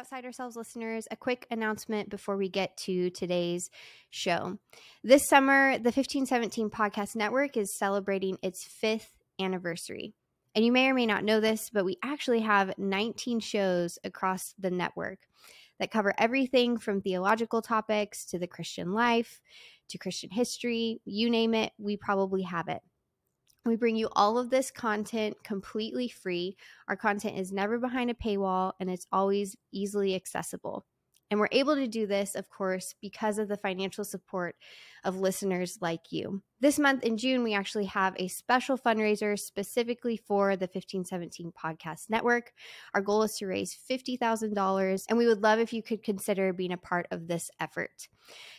Outside Ourselves listeners, a quick announcement before we get to today's show. This summer, the 1517 Podcast Network is celebrating its fifth anniversary. And you may or may not know this, but we actually have 19 shows across the network that cover everything from theological topics to the Christian life to Christian history. You name it, we probably have it. We bring you all of this content completely free. Our content is never behind a paywall and it's always easily accessible. And we're able to do this, of course, because of the financial support of listeners like you. This month in June, we actually have a special fundraiser specifically for the 1517 Podcast Network. Our goal is to raise $50,000, and we would love if you could consider being a part of this effort.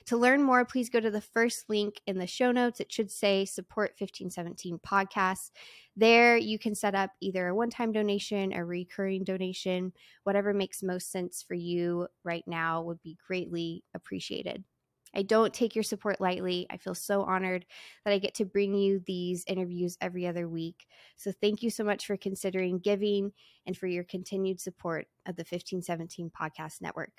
To learn more, please go to the first link in the show notes. It should say Support 1517 Podcast. There, you can set up either a one time donation, a recurring donation, whatever makes most sense for you right now would be greatly appreciated. I don't take your support lightly. I feel so honored that I get to bring you these interviews every other week. So, thank you so much for considering giving and for your continued support of the 1517 Podcast Network.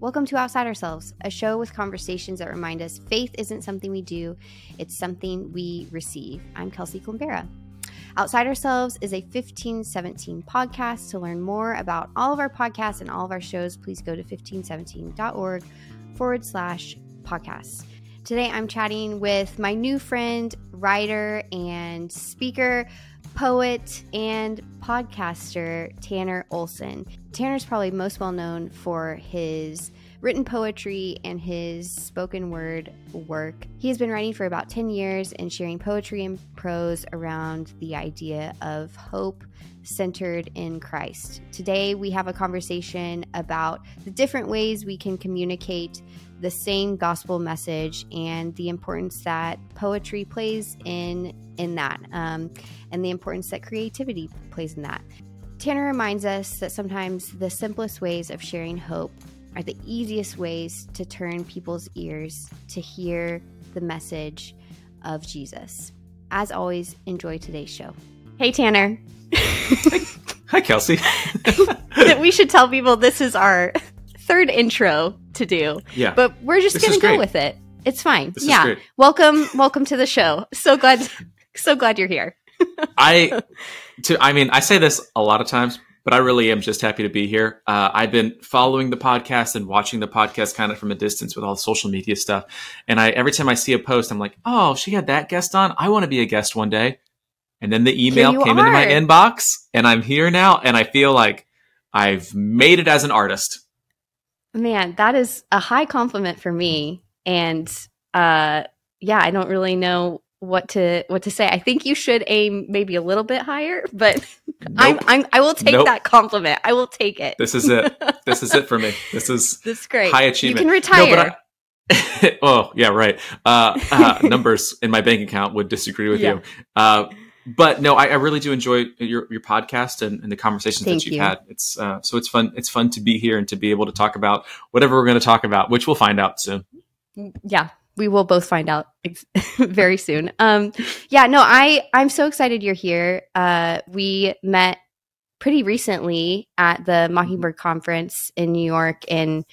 Welcome to Outside Ourselves, a show with conversations that remind us faith isn't something we do, it's something we receive. I'm Kelsi Klembara. Outside Ourselves is a 1517 podcast. To learn more about all of our podcasts and all of our shows, please go to 1517.org forward slash podcasts. Today I'm chatting with my new friend, writer, and speaker, poet and podcaster Tanner Olson. Tanner's probably most well known for his written poetry and his spoken word work. He has been writing for about 10 years and sharing poetry and prose around the idea of hope centered in Christ. Today, we have a conversation about the different ways we can communicate the same gospel message and the importance that poetry plays in in that um, and the importance that creativity plays in that. Tanner reminds us that sometimes the simplest ways of sharing hope are the easiest ways to turn people's ears to hear the message of jesus. As always enjoy today's show. Hey tanner. Hi Kelsi. We should tell people this is our third intro to do. Yeah. But we're just going to go with it. It's fine. This yeah. Welcome welcome to the show. So glad so glad you're here. I to I mean, I say this a lot of times, but I really am just happy to be here. Uh, I've been following the podcast and watching the podcast kind of from a distance with all the social media stuff. And I every time I see a post, I'm like, "Oh, she had that guest on. I want to be a guest one day." And then the email came are. into my inbox, and I'm here now, and I feel like I've made it as an artist. Man, that is a high compliment for me. And uh yeah, I don't really know what to what to say. I think you should aim maybe a little bit higher, but nope. I'm, I'm I will take nope. that compliment. I will take it. This is it. this is it for me. This is this great. High achievement. You can retire. No, I, oh yeah, right. Uh, uh, numbers in my bank account would disagree with yeah. you. But no, I, I, really do enjoy your, your podcast and, and the conversations Thank that you've you. had. It's uh, so it's fun. It's fun to be here and to be able to talk about whatever we're going to talk about, which we'll find out soon. Yeah, we will both find out very soon. Um, yeah, no, I I'm so excited you're here. Uh, we met pretty recently at the Mockingbird conference in New York and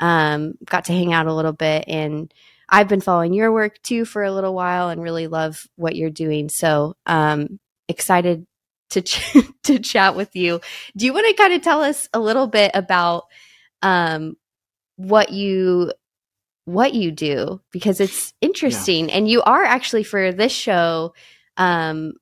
um, got to hang out a little bit and I've been following your work too for a little while and really love what you're doing. So, um, excited to ch- to chat with you. Do you want to kind of tell us a little bit about um, what you what you do because it's interesting yeah. and you are actually for this show um,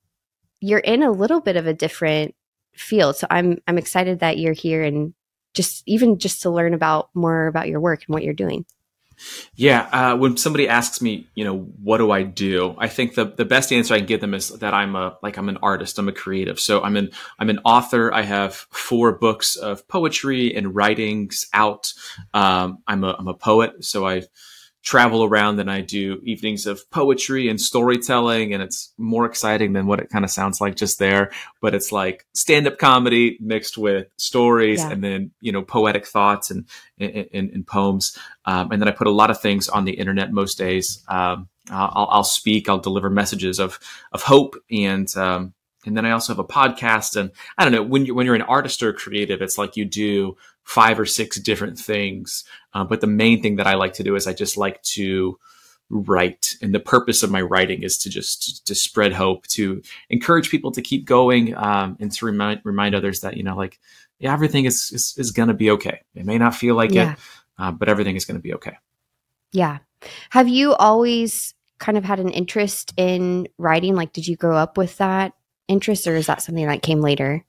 you're in a little bit of a different field. So I'm I'm excited that you're here and just even just to learn about more about your work and what you're doing. Yeah, uh, when somebody asks me, you know, what do I do? I think the the best answer I can give them is that I'm a like I'm an artist. I'm a creative. So I'm an I'm an author. I have four books of poetry and writings out. Um, I'm a I'm a poet. So I travel around and I do evenings of poetry and storytelling. And it's more exciting than what it kind of sounds like just there. But it's like stand up comedy mixed with stories yeah. and then, you know, poetic thoughts and, and, poems. Um, and then I put a lot of things on the internet most days. Um, I'll, I'll, speak, I'll deliver messages of, of hope and, um, and then I also have a podcast. And I don't know when you're when you're an artist or creative, it's like you do five or six different things. Uh, but the main thing that I like to do is I just like to write, and the purpose of my writing is to just to spread hope, to encourage people to keep going, um, and to remind remind others that you know like yeah, everything is is, is going to be okay. It may not feel like yeah. it, uh, but everything is going to be okay. Yeah. Have you always kind of had an interest in writing? Like, did you grow up with that? interest, or is that something that came later?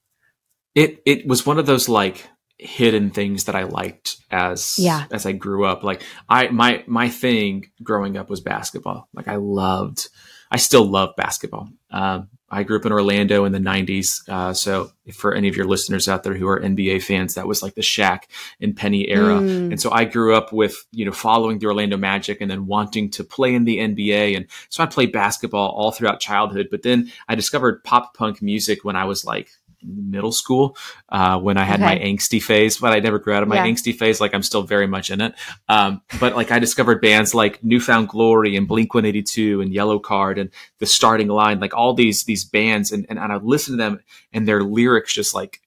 It it was one of those like hidden things that I liked as yeah. as I grew up. Like I my my thing growing up was basketball. Like I loved, I still love basketball. Um, I grew up in Orlando in the 90s. Uh, so, for any of your listeners out there who are NBA fans, that was like the Shaq and Penny era. Mm. And so, I grew up with, you know, following the Orlando Magic and then wanting to play in the NBA. And so, I played basketball all throughout childhood. But then I discovered pop punk music when I was like middle school uh, when I had okay. my angsty phase, but I never grew out of my yeah. angsty phase. Like I'm still very much in it. Um, but like I discovered bands like New Found Glory and Blink 182 and Yellowcard and The Starting Line, like all these these bands, and and, and I listened to them and their lyrics just like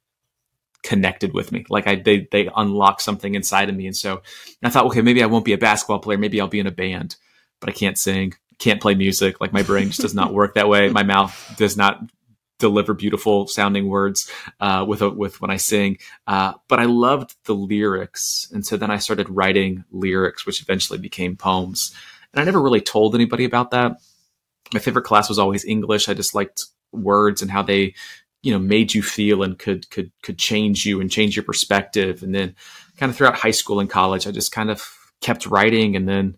connected with me. Like I they they unlocked something inside of me, and so I thought, okay, maybe I won't be a basketball player, maybe I'll be in a band, but I can't sing can't play music. Like my brain just does not work that way. My mouth does not deliver beautiful sounding words uh, with a, with when I sing. Uh, but I loved the lyrics, and so then I started writing lyrics, which eventually became poems. And I never really told anybody about that. My favorite class was always English. I just liked words and how they, you know, made you feel and could could could change you and change your perspective. And then, kind of throughout high school and college, I just kind of kept writing, and then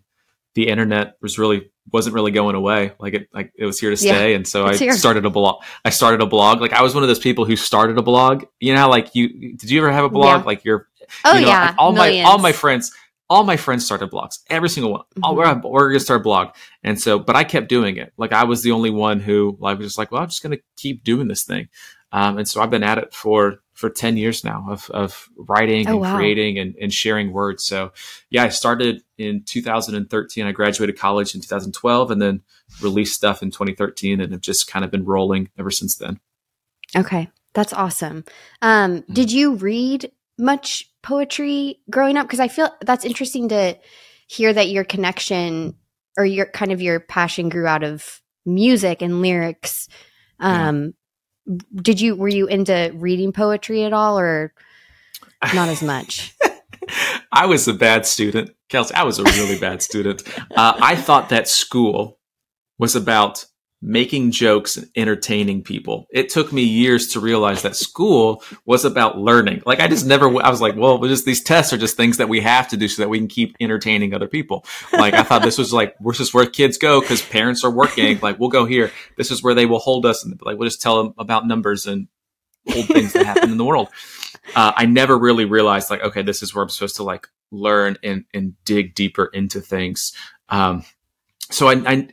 the internet was really wasn't really going away. Like it, like it was here to stay. Yeah, and so I here. started a blog. I started a blog. Like I was one of those people who started a blog. You know, like you, did you ever have a blog? Yeah. Like you're, oh you know, yeah, like all Millions. my, all my friends, all my friends started blogs. Every single one. Mm-hmm. All, we're, we're going to start a blog. And so, but I kept doing it. Like I was the only one who like was just like, well, I'm just going to keep doing this thing. Um, and so I've been at it for for 10 years now of, of writing oh, and wow. creating and, and sharing words. So yeah, I started in 2013. I graduated college in 2012 and then released stuff in 2013 and have just kind of been rolling ever since then. Okay. That's awesome. Um, mm-hmm. did you read much poetry growing up? Cause I feel that's interesting to hear that your connection or your kind of your passion grew out of music and lyrics. Um, did you were you into reading poetry at all or not as much? I was a bad student, Kelsi. I was a really bad student. Uh, I thought that school was about making jokes and entertaining people. It took me years to realize that school was about learning. Like I just never, I was like, well, just these tests are just things that we have to do so that we can keep entertaining other people. Like I thought this was like, this is where kids go because parents are working. Like we'll go here. This is where they will hold us and like we'll just tell them about numbers and old things that happen in the world. Uh, I never really realized like, okay, this is where I'm supposed to like learn and, and dig deeper into things. Um, so I, I,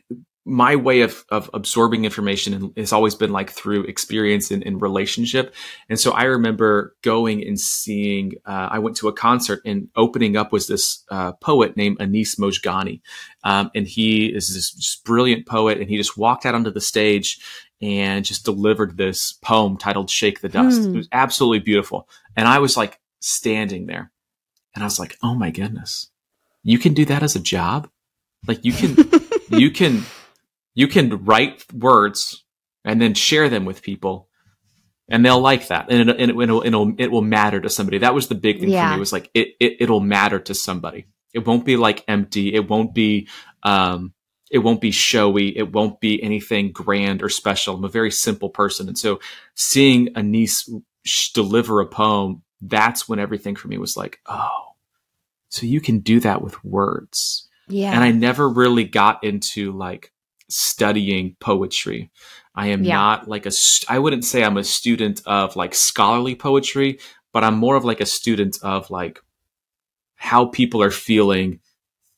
my way of, of absorbing information has always been like through experience and, and relationship. And so I remember going and seeing, uh, I went to a concert and opening up was this uh, poet named Anis Mojgani. Um, and he is this brilliant poet and he just walked out onto the stage and just delivered this poem titled Shake the Dust. Hmm. It was absolutely beautiful. And I was like standing there and I was like, oh my goodness, you can do that as a job? Like you can, you can you can write words and then share them with people and they'll like that. And, it, and it, will it'll, it will matter to somebody. That was the big thing yeah. for me. Was like it, it it'll matter to somebody. It won't be like empty. It won't be um it won't be showy. It won't be anything grand or special. I'm a very simple person. And so seeing Anis deliver a poem that's when everything for me was like oh so you can do that with words. Yeah. And i never really got into like studying poetry. I am yeah. not like a, I wouldn't say I'm a student of like scholarly poetry, but I'm more of like a student of like how people are feeling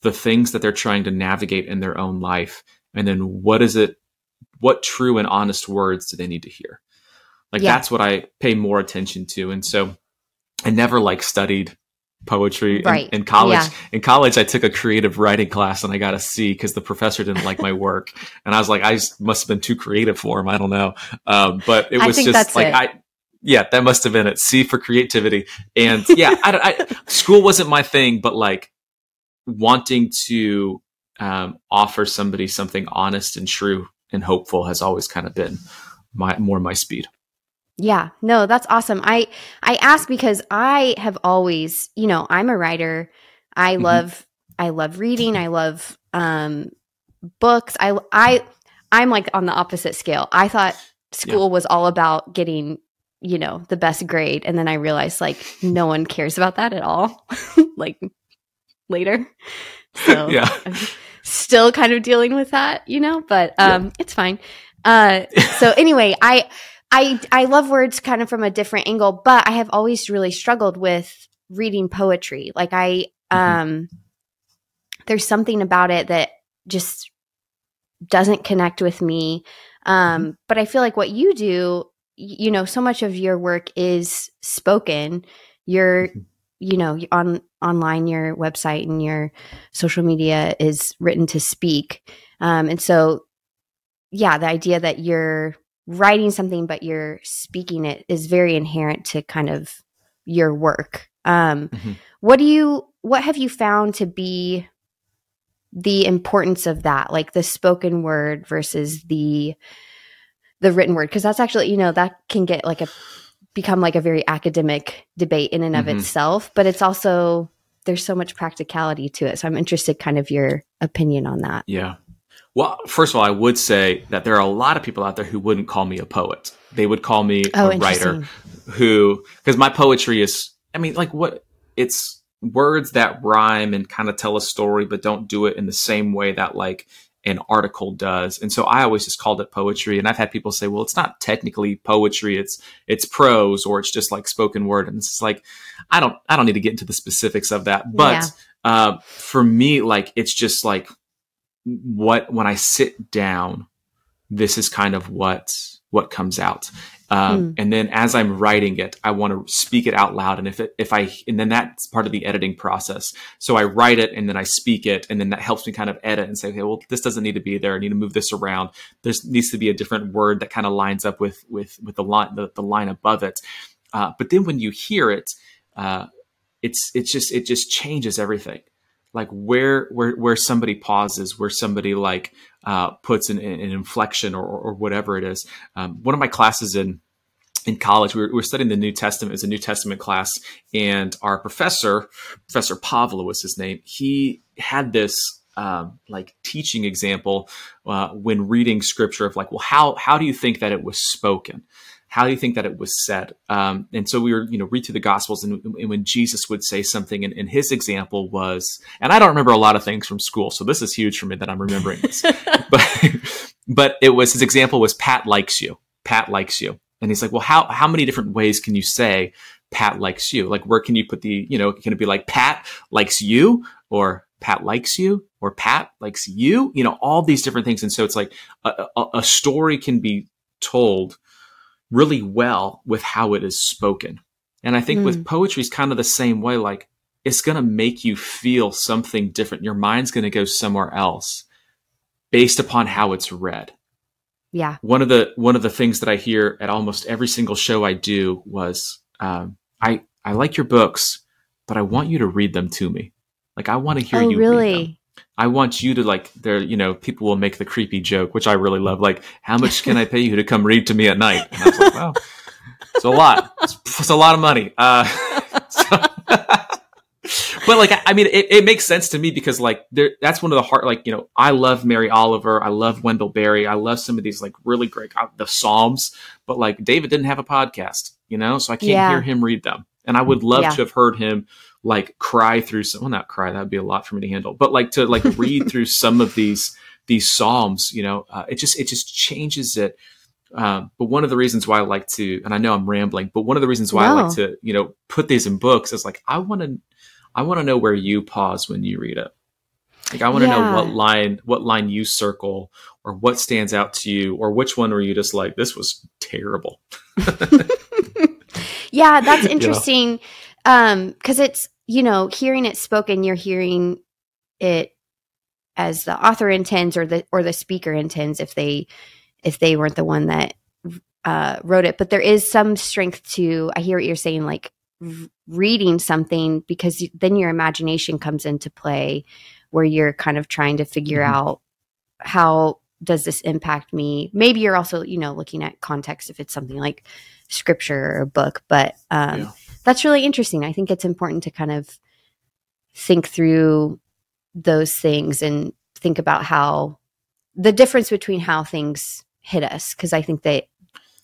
the things that they're trying to navigate in their own life and then what is it what true and honest words do they need to hear like Yeah. that's what i pay more attention to and so i never like studied poetry in- Right. in, college Yeah. in college i took a creative writing class and i got a c because the professor didn't like my work and i was like i must have been too creative for him i don't know um, but it was just like it. i yeah that must have been it c for creativity and yeah I, I, school wasn't my thing but like wanting to um, offer somebody something honest and true and hopeful has always kind of been my more my speed. Yeah, no, that's awesome. I I ask because I have always, you know, I'm a writer. I Mhm. love I love reading. I love um books. I I I'm like on the opposite scale. I thought school was all about getting, you know, the best grade and then I realized like no one cares about that at all. like later. So yeah, I'm still kind of dealing with that, you know, but um it's fine. Uh so anyway, I I I love words kind of from a different angle, but I have always really struggled with reading poetry. Like I Mhm. um there's something about it that just doesn't connect with me. Um but I feel like what you do, you know, so much of your work is spoken. You're Mhm. you know, on online your website and your social media is written to speak. Um and so yeah, the idea that you're writing something but you're speaking it is very inherent to kind of your work. Um, Mhm. What do you? What have you found to be the importance of that, like the spoken word versus the the written word? Because that's actually, you know, that can get like a become like a very academic debate in and of Mhm. itself. But it's also there's so much practicality to it. So I'm interested, kind of your opinion on that. yeah. Well, first of all, I would say that there are a lot of people out there who wouldn't call me a poet. They would call me Oh, a writer who, because my poetry is, I mean, like what it's words that rhyme and kind of tell a story, but don't do it in the same way that like an article does. And so I always just called it poetry. And I've had people say, well, it's not technically poetry. It's, it's prose or it's just like spoken word. And it's like, I don't, I don't need to get into the specifics of that. But, Yeah. uh, for me, like, it's just like what, when I sit down, this is kind of what, what comes out. Um, Hmm. And then as I'm writing it, I want to speak it out loud. And if it, if I, and then that's part of the editing process. So I write it and then I speak it. And then that helps me kind of edit and say, okay, well, this doesn't need to be there. I need to move this around. There needs to be a different word that kind of lines up with, with, with the line, the, the line above it. Uh, but then when you hear it, uh, it's, it's just, it just changes everything. Like where, where, where somebody pauses, where somebody like, uh, puts an, an inflection or, or whatever it is. Um, one of my classes in, in college, we were, we were studying the New Testament. It was a New Testament class, and our professor, Professor Pavla was his name. He had this um, like teaching example uh, when reading scripture of like, well, how how do you think that it was spoken? How do you think that it was said? Um, and so we were, you know, read through the Gospels, and, and when Jesus would say something, and, and his example was, and I don't remember a lot of things from school, so this is huge for me that I'm remembering this, but but it was his example was Pat likes you. Pat likes you. And he's like, well, how, how many different ways can you say Pat likes you? Like, where can you put the, you know, can it be like Pat likes you or Pat likes you or Pat likes you? You know, all these different things. And so it's like a, a, a story can be told really well with how it is spoken. And I think with poetry is kind of the same way. Like, it's going to make you feel something different. Your mind's going to go somewhere else based upon how it's read Yeah. one of the one of the things that I hear at almost every single show I do was um, I I like your books, but I want you to read them to me. Like I want to hear oh, you read them. really? I want you to like there. You know, people will make the creepy joke, which I really love. Like, how much can I pay you to come read to me at night? And I was like, wow, it's a lot. It's, it's a lot of money. Uh, so- but like, I, I mean, it, it makes sense to me because like there, that's one of the hard, like, you know, I love Mary Oliver. I love Wendell Berry. I love some of these like really great, uh, the Psalms, but like David didn't have a podcast, you know, so I can't Yeah. hear him read them. And I would love Yeah. to have heard him like cry through some, well, not cry, that would be a lot for me to handle, but like to like read through some of these, these Psalms, you know, uh, it just, it just changes it. Um, but one of the reasons why I like to, and I know I'm rambling, but one of the reasons why I like to, you know, put these in books is like, I want to, I want to know where you pause when you read it. Like I want to Yeah. know what line what line you circle or what stands out to you or which one were you just like this was terrible. yeah, that's You know? interesting. Um, because it's you know, hearing it spoken, you're hearing it as the author intends or the or the speaker intends if they if they weren't the one that uh, wrote it. But there is some strength to I hear what you're saying, like reading something because you, then your imagination comes into play, where you're kind of trying to figure Mhm. out how does this impact me. Maybe you're also you know looking at context if it's something like scripture or a book, but um, Yeah. That's really interesting. I think it's important to kind of think through those things and think about how the difference between how things hit us because I think that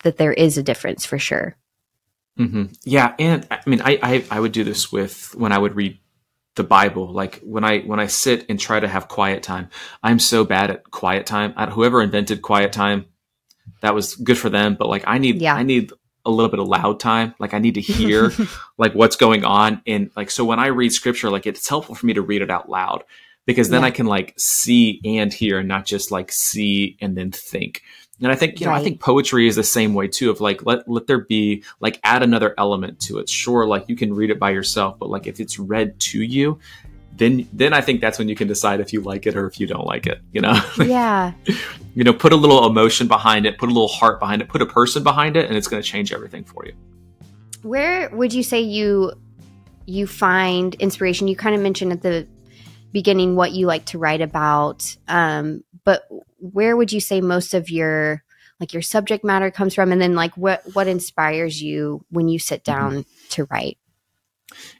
that there is a difference for sure. hmm Yeah, and I mean, I, I I would do this with when I would read the Bible. Like when I when I sit and try to have quiet time, I'm so bad at quiet time. I, whoever invented quiet time, that was good for them. But like I need Yeah. I need a little bit of loud time. Like I need to hear like what's going on, and like so when I read scripture, like it's helpful for me to read it out loud because then Yeah. I can like see and hear, and not just like see and then think. And I think you know I think poetry is the same way too. Of like let let there be like add another element to it. Sure, like you can read it by yourself, but like if it's read to you, then then I think that's when you can decide if you like it or if you don't like it. You know, yeah. you know, put a little emotion behind it, put a little heart behind it, put a person behind it, and it's going to change everything for you. Where would you say you you find inspiration? You kind of mentioned at the beginning what you like to write about, um, but where would you say most of your like your subject matter comes from, and then like what what inspires you when you sit down to write?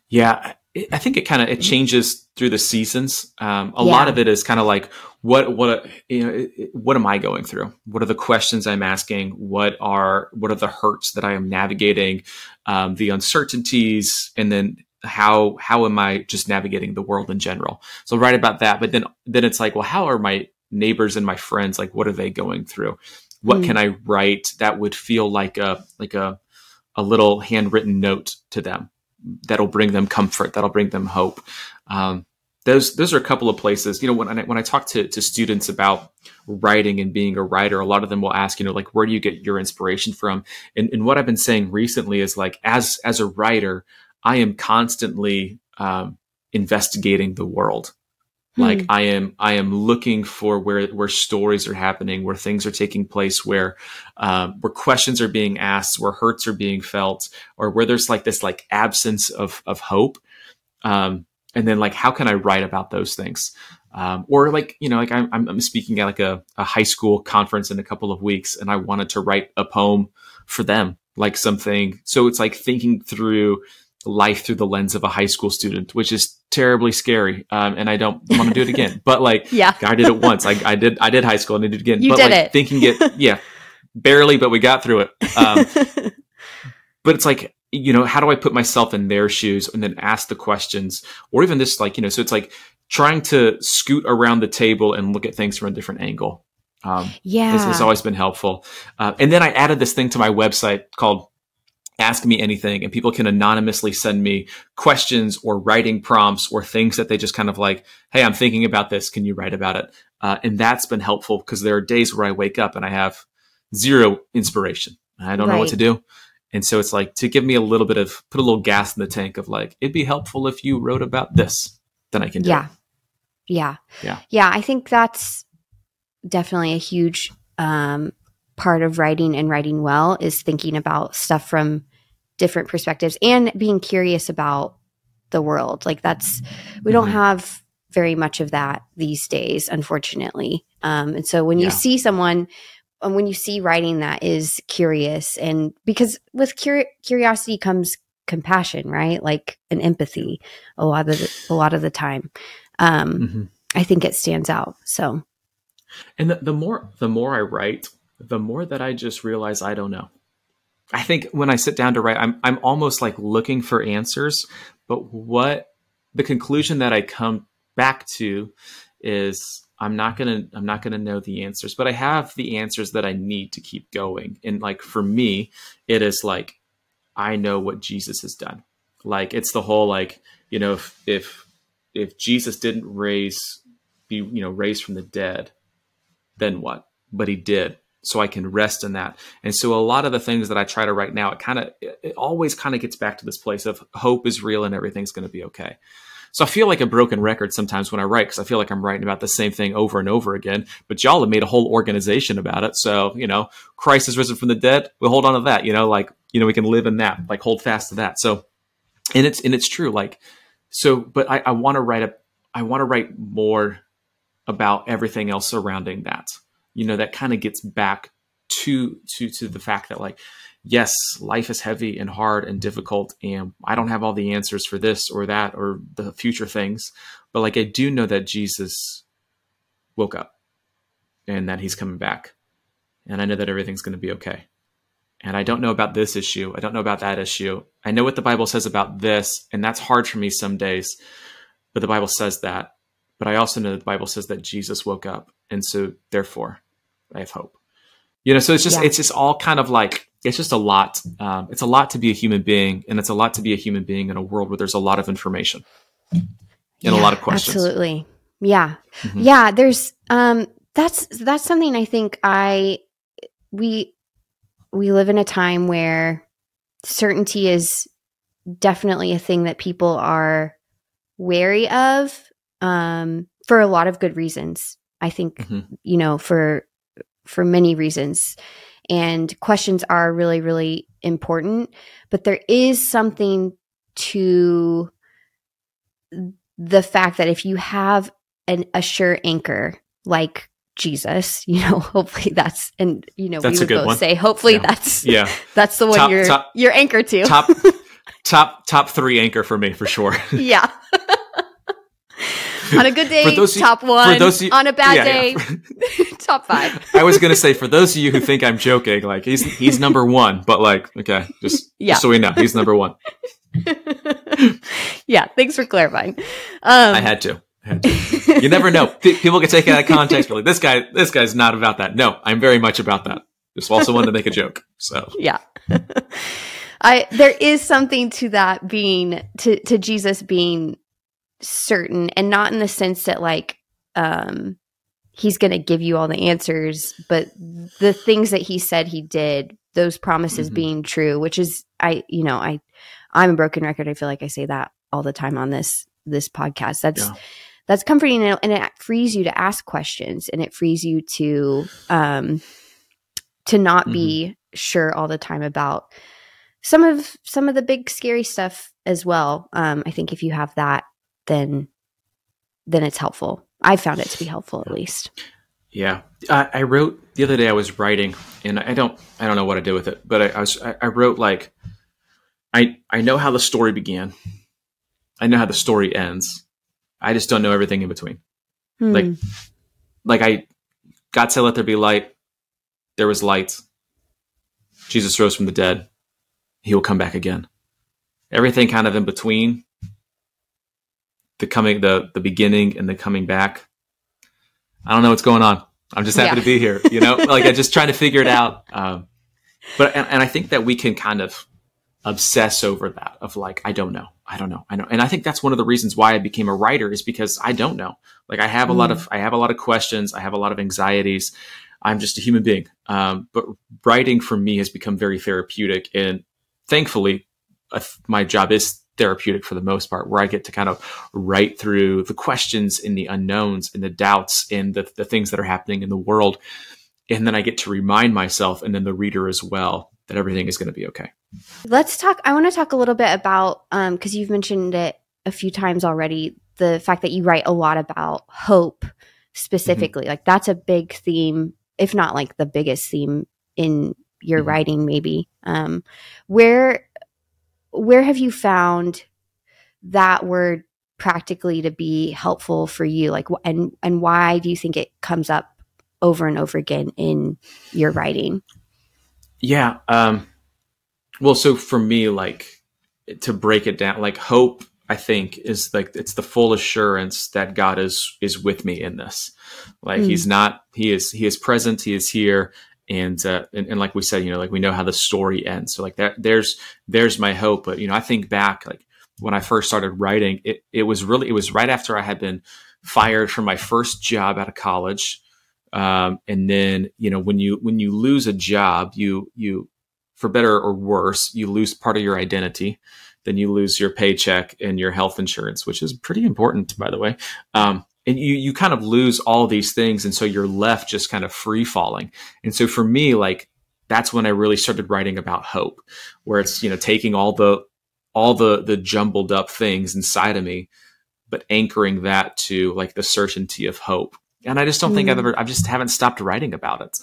Yeah, it, I think it kind of it changes through the seasons. Um, a lot of it is kind of like what what you know it- what am I going through? What are the questions I'm asking? What are what are the hurts that I am navigating? Um, the uncertainties, and then how how am I just navigating the world in general? So write about that, but then then it's like, well, how are my neighbors and my friends like? What are they going through? What Mm. can I write that would feel like a like a a little handwritten note to them that'll bring them comfort, that'll bring them hope. Um, those those are a couple of places. You know, when I when I talk to to students about writing and being a writer, a lot of them will ask, you know, like where do you get your inspiration from? And, and what I've been saying recently is like as as a writer, I am constantly um, investigating the world. Like Hmm. I am, I am looking for where where stories are happening, where things are taking place, where um, where questions are being asked, where hurts are being felt, or where there's like this like absence of of hope. Um, and then like how can I write about those things? Um, or like you know like I'm I'm I'm speaking at like a, a high school conference in a couple of weeks, and I wanted to write a poem for them, like something. So it's like thinking through life through the lens of a high school student, which is terribly scary. Um, and I don't want to do it again. But like, Yeah. I did it once. I, I did. I did high school and I did it again. You but did like it. thinking it, yeah, barely, but we got through it. Um, but it's like you know how do i put myself in their shoes and then ask the questions or even this like you know so it's like trying to scoot around the table and look at things from a different angle um, yeah. this has always been helpful uh, and then i added this thing to my website called ask me anything and people can anonymously send me questions or writing prompts or things that they just kind of like hey i'm thinking about this can you write about it uh, and that's been helpful because there are days where i wake up and i have zero inspiration i don't know what to do and so it's like to give me a little bit of put a little gas in the tank of like it'd be helpful if you wrote about this then i can do yeah. it Yeah. Yeah. Yeah. I think that's definitely a huge um, part of writing and writing well is thinking about stuff from different perspectives and being curious about the world. Like that's, we don't Mhm. have very much of that these days, unfortunately. Um, and so when you Yeah. see someone, and when you see writing that is curious and because with curi- curiosity comes compassion, right? Like an empathy a lot of the, a lot of the time. Um, Mhm. I think it stands out. So And the, the more the more I write, the more that I just realize I don't know. I think when I sit down to write, I'm I'm almost like looking for answers, but what the conclusion that I come back to is I'm not gonna I'm not gonna know the answers, but I have the answers that I need to keep going. And like for me, it is like I know what Jesus has done. Like it's the whole like you know if if if Jesus didn't raise be you know raised from the dead, then what? But he did, so I can rest in that. And so a lot of the things that I try to write now, it kind of it always kind of gets back to this place of hope is real and everything's going to be okay. So I feel like a broken record sometimes when I write because I feel like I'm writing about the same thing over and over again. But y'all have made a whole organization about it. So, you know, Christ has risen from the dead. We'll hold on to that, you know, like, you know, we can live in that, like hold fast to that. So, and it's, and it's true. Like, so, but I, I want to write a, I want to write more about everything else surrounding that, you know, that kind of gets back to, to, to the fact that like, yes, life is heavy and hard and difficult, and I don't have all the answers for this or that or the future things. But like, I do know that Jesus woke up and that he's coming back. And I know that everything's going to be okay. And I don't know about this issue. I don't know about that issue. I know what the Bible says about this, and that's hard for me some days. But the Bible says that. But I also know that the Bible says that Jesus woke up. And so, therefore, I have hope. You know, so it's just, yeah. it's just all kind of like it's just a lot. Um, it's a lot to be a human being, and it's a lot to be a human being in a world where there's a lot of information and yeah, a lot of questions. Absolutely, yeah, mm-hmm. yeah. There's um, that's that's something I think I we we live in a time where certainty is definitely a thing that people are wary of um, for a lot of good reasons. I think mm-hmm. you know for for many reasons and questions are really really important but there is something to the fact that if you have an, a sure anchor like Jesus, you know, hopefully that's and you know that's we would both one. say hopefully yeah. that's yeah that's the one top, you're top, you're anchored to top top top three anchor for me for sure. yeah. On a good day, top one. For those you, on a bad yeah, day, yeah. top five. I was gonna say for those of you who think I'm joking, like he's he's number one, but like okay, just, yeah. just so we know, he's number one. yeah, thanks for clarifying. Um, I had to. had to. You never know. People get taken out of context. Like this guy, this guy's not about that. No, I'm very much about that. Just also wanted to make a joke. So yeah. I there is something to that being to to Jesus being certain and not in the sense that like um he's going to give you all the answers but the things that he said he did those promises mm-hmm. being true which is i you know i i'm a broken record i feel like i say that all the time on this this podcast that's yeah. that's comforting and it frees you to ask questions and it frees you to um to not mm-hmm. be sure all the time about some of some of the big scary stuff as well um i think if you have that then then it's helpful. I found it to be helpful at least. Yeah, I, I wrote the other day. I was writing, and I don't I don't know what I did with it, but I, I was I, I wrote like I I know how the story began. I know how the story ends. I just don't know everything in between. Hmm. Like like I God said, "Let there be light." There was light. Jesus rose from the dead. He will come back again. Everything kind of in between the coming the the beginning and the coming back. I don't know what's going on. I'm just happy yeah. to be here. You know, like I'm just trying to figure it out. Um, but and, and I think that we can kind of obsess over that of like I don't know, I don't know, I know, and I think that's one of the reasons why I became a writer is because I don't know. Like I have a mm. lot of I have a lot of questions, I have a lot of anxieties. I'm just a human being. Um, but writing for me has become very therapeutic, and thankfully, uh, my job is therapeutic for the most part, where I get to kind of write through the questions and the unknowns and the doubts and the, the things that are happening in the world. And then I get to remind myself and then the reader as well that everything is going to be okay. Let's talk. I want to talk a little bit about, because um, you've mentioned it a few times already, the fact that you write a lot about hope specifically. Mm-hmm. Like that's a big theme, if not like the biggest theme in your mm-hmm. writing, maybe. Um, where where have you found that word practically to be helpful for you? Like and and why do you think it comes up over and over again in your writing? Yeah um well so for me like to break it down like hope i think is like it's the full assurance that god is is with me in this. Like mm. he's not he is he is present he is here and, uh, and, and like we said, you know, like we know how the story ends. So like that, there's there's my hope. But you know, I think back like when I first started writing, it it was really it was right after I had been fired from my first job out of college. Um, and then, you know, when you, when you lose a job, you, you, for better or worse, you lose part of your identity. Then you lose your paycheck and your health insurance, which is pretty important, by the way. Um, and you, you kind of lose all these things. And so you're left just kind of free falling. And so for me, like, that's when I really started writing about hope, where it's, you know, taking all the, all the, the jumbled up things inside of me, but anchoring that to like the certainty of hope and I just don't mm. think I've mm. ever I just haven't stopped writing about it.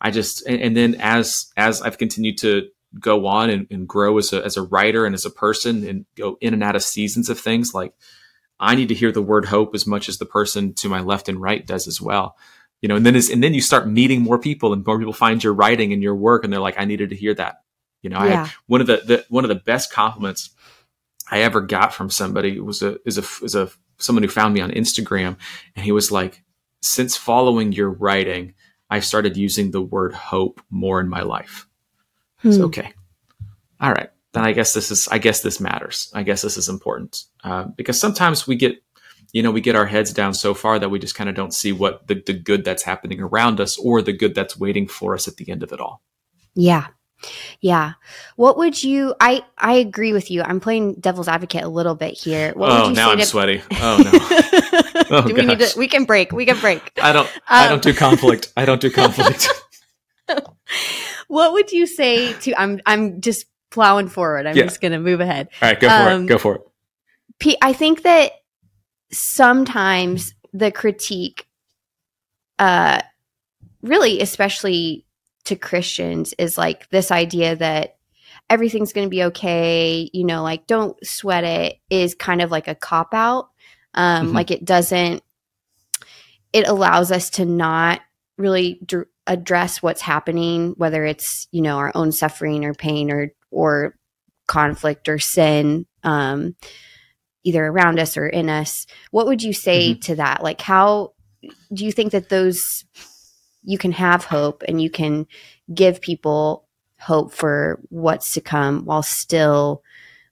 I just and, and then as as I've continued to go on and, and, grow as a as a writer and as a person and go in and out of seasons of things like I need to hear the word hope as much as the person to my left and right does as well. You know, and then and then you start meeting more people and more people find your writing and your work and they're like, I needed to hear that. You know, yeah. I one of the, the one of the best compliments I ever got from somebody was a is a is a someone who found me on Instagram and he was like, since following your writing, I've started using the word hope more in my life. Hmm. So, okay. All right. Then I guess this is, I guess this matters. I guess this is important uh, because sometimes we get, you know, we get our heads down so far that we just kind of don't see what the, the good that's happening around us or the good that's waiting for us at the end of it all. Yeah. Yeah. What would you I I agree with you. I'm playing devil's advocate a little bit here. What oh, now I'm to, sweaty. Oh no. oh, do we need to we can break. We can break. I don't um, I don't do um, conflict. I don't do conflict. what would you say to I'm I'm just plowing forward. I'm yeah. just going to move ahead. All right, go for um, it. Go for it. P- I think that sometimes the critique uh really especially to Christians is like this idea that everything's going to be okay, you know, like don't sweat it is kind of like a cop out. Um, mm-hmm. Like it doesn't, it allows us to not really d- address what's happening, whether it's, you know, our own suffering or pain or, or conflict or sin, um, either around us or in us. What would you say mm-hmm. to that? Like, how do you think that those you can have hope and you can give people hope for what's to come while still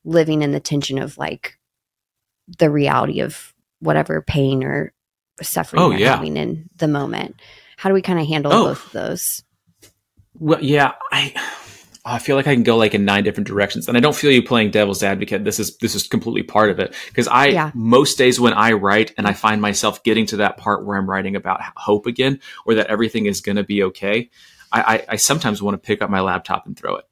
living in the tension of like the reality of whatever pain or suffering oh, you're yeah. having in the moment. How do we kind of handle oh. both of those? Well, yeah, I I feel like I can go like in nine different directions, and I don't feel you playing devil's advocate. This is this is completely part of it because I yeah. most days when I write and I mm. find myself getting to that part where I'm writing about hope again, or that everything is going to be okay. I, I, I sometimes want to pick up my laptop and throw it.